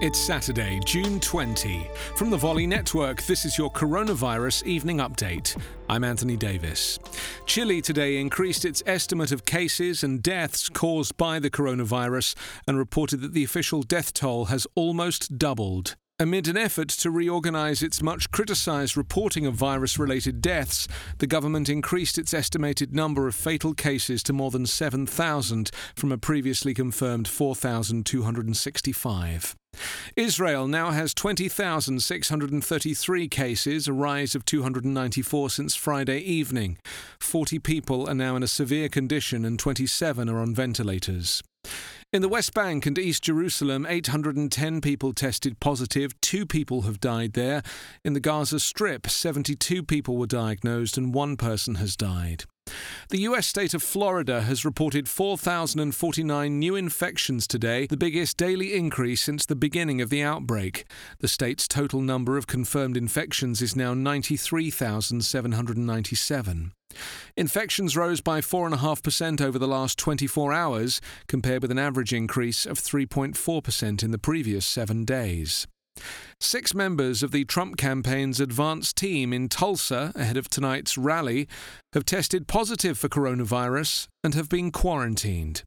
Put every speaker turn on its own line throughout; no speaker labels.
It's Saturday, June 20. From the Volley Network, this is your coronavirus evening update. I'm Anthony Davis. Chile today increased its estimate of cases and deaths caused by the coronavirus and reported that the official death toll has almost doubled. Amid an effort to reorganize its much criticized reporting of virus related deaths, the government increased its estimated number of fatal cases to more than 7,000 from a previously confirmed 4,265. Israel now has 20,633 cases, a rise of 294 since Friday evening. 40 people are now in a severe condition and 27 are on ventilators. In the West Bank and East Jerusalem, 810 people tested positive. Two people have died there. In the Gaza Strip, 72 people were diagnosed and one person has died. The U.S. state of Florida has reported 4,049 new infections today, the biggest daily increase since the beginning of the outbreak. The state's total number of confirmed infections is now 93,797. Infections rose by 4.5% over the last 24 hours, compared with an average increase of 3.4% in the previous seven days. Six members of the Trump campaign's advance team in Tulsa, ahead of tonight's rally, have tested positive for coronavirus and have been quarantined.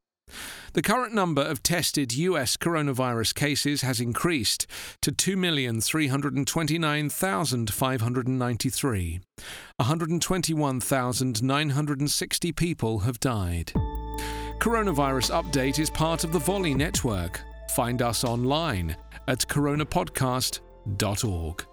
The current number of tested US coronavirus cases has increased to 2,329,593. 121,960 people have died. Coronavirus Update is part of the Volley Network. Find us online at coronapodcast.org.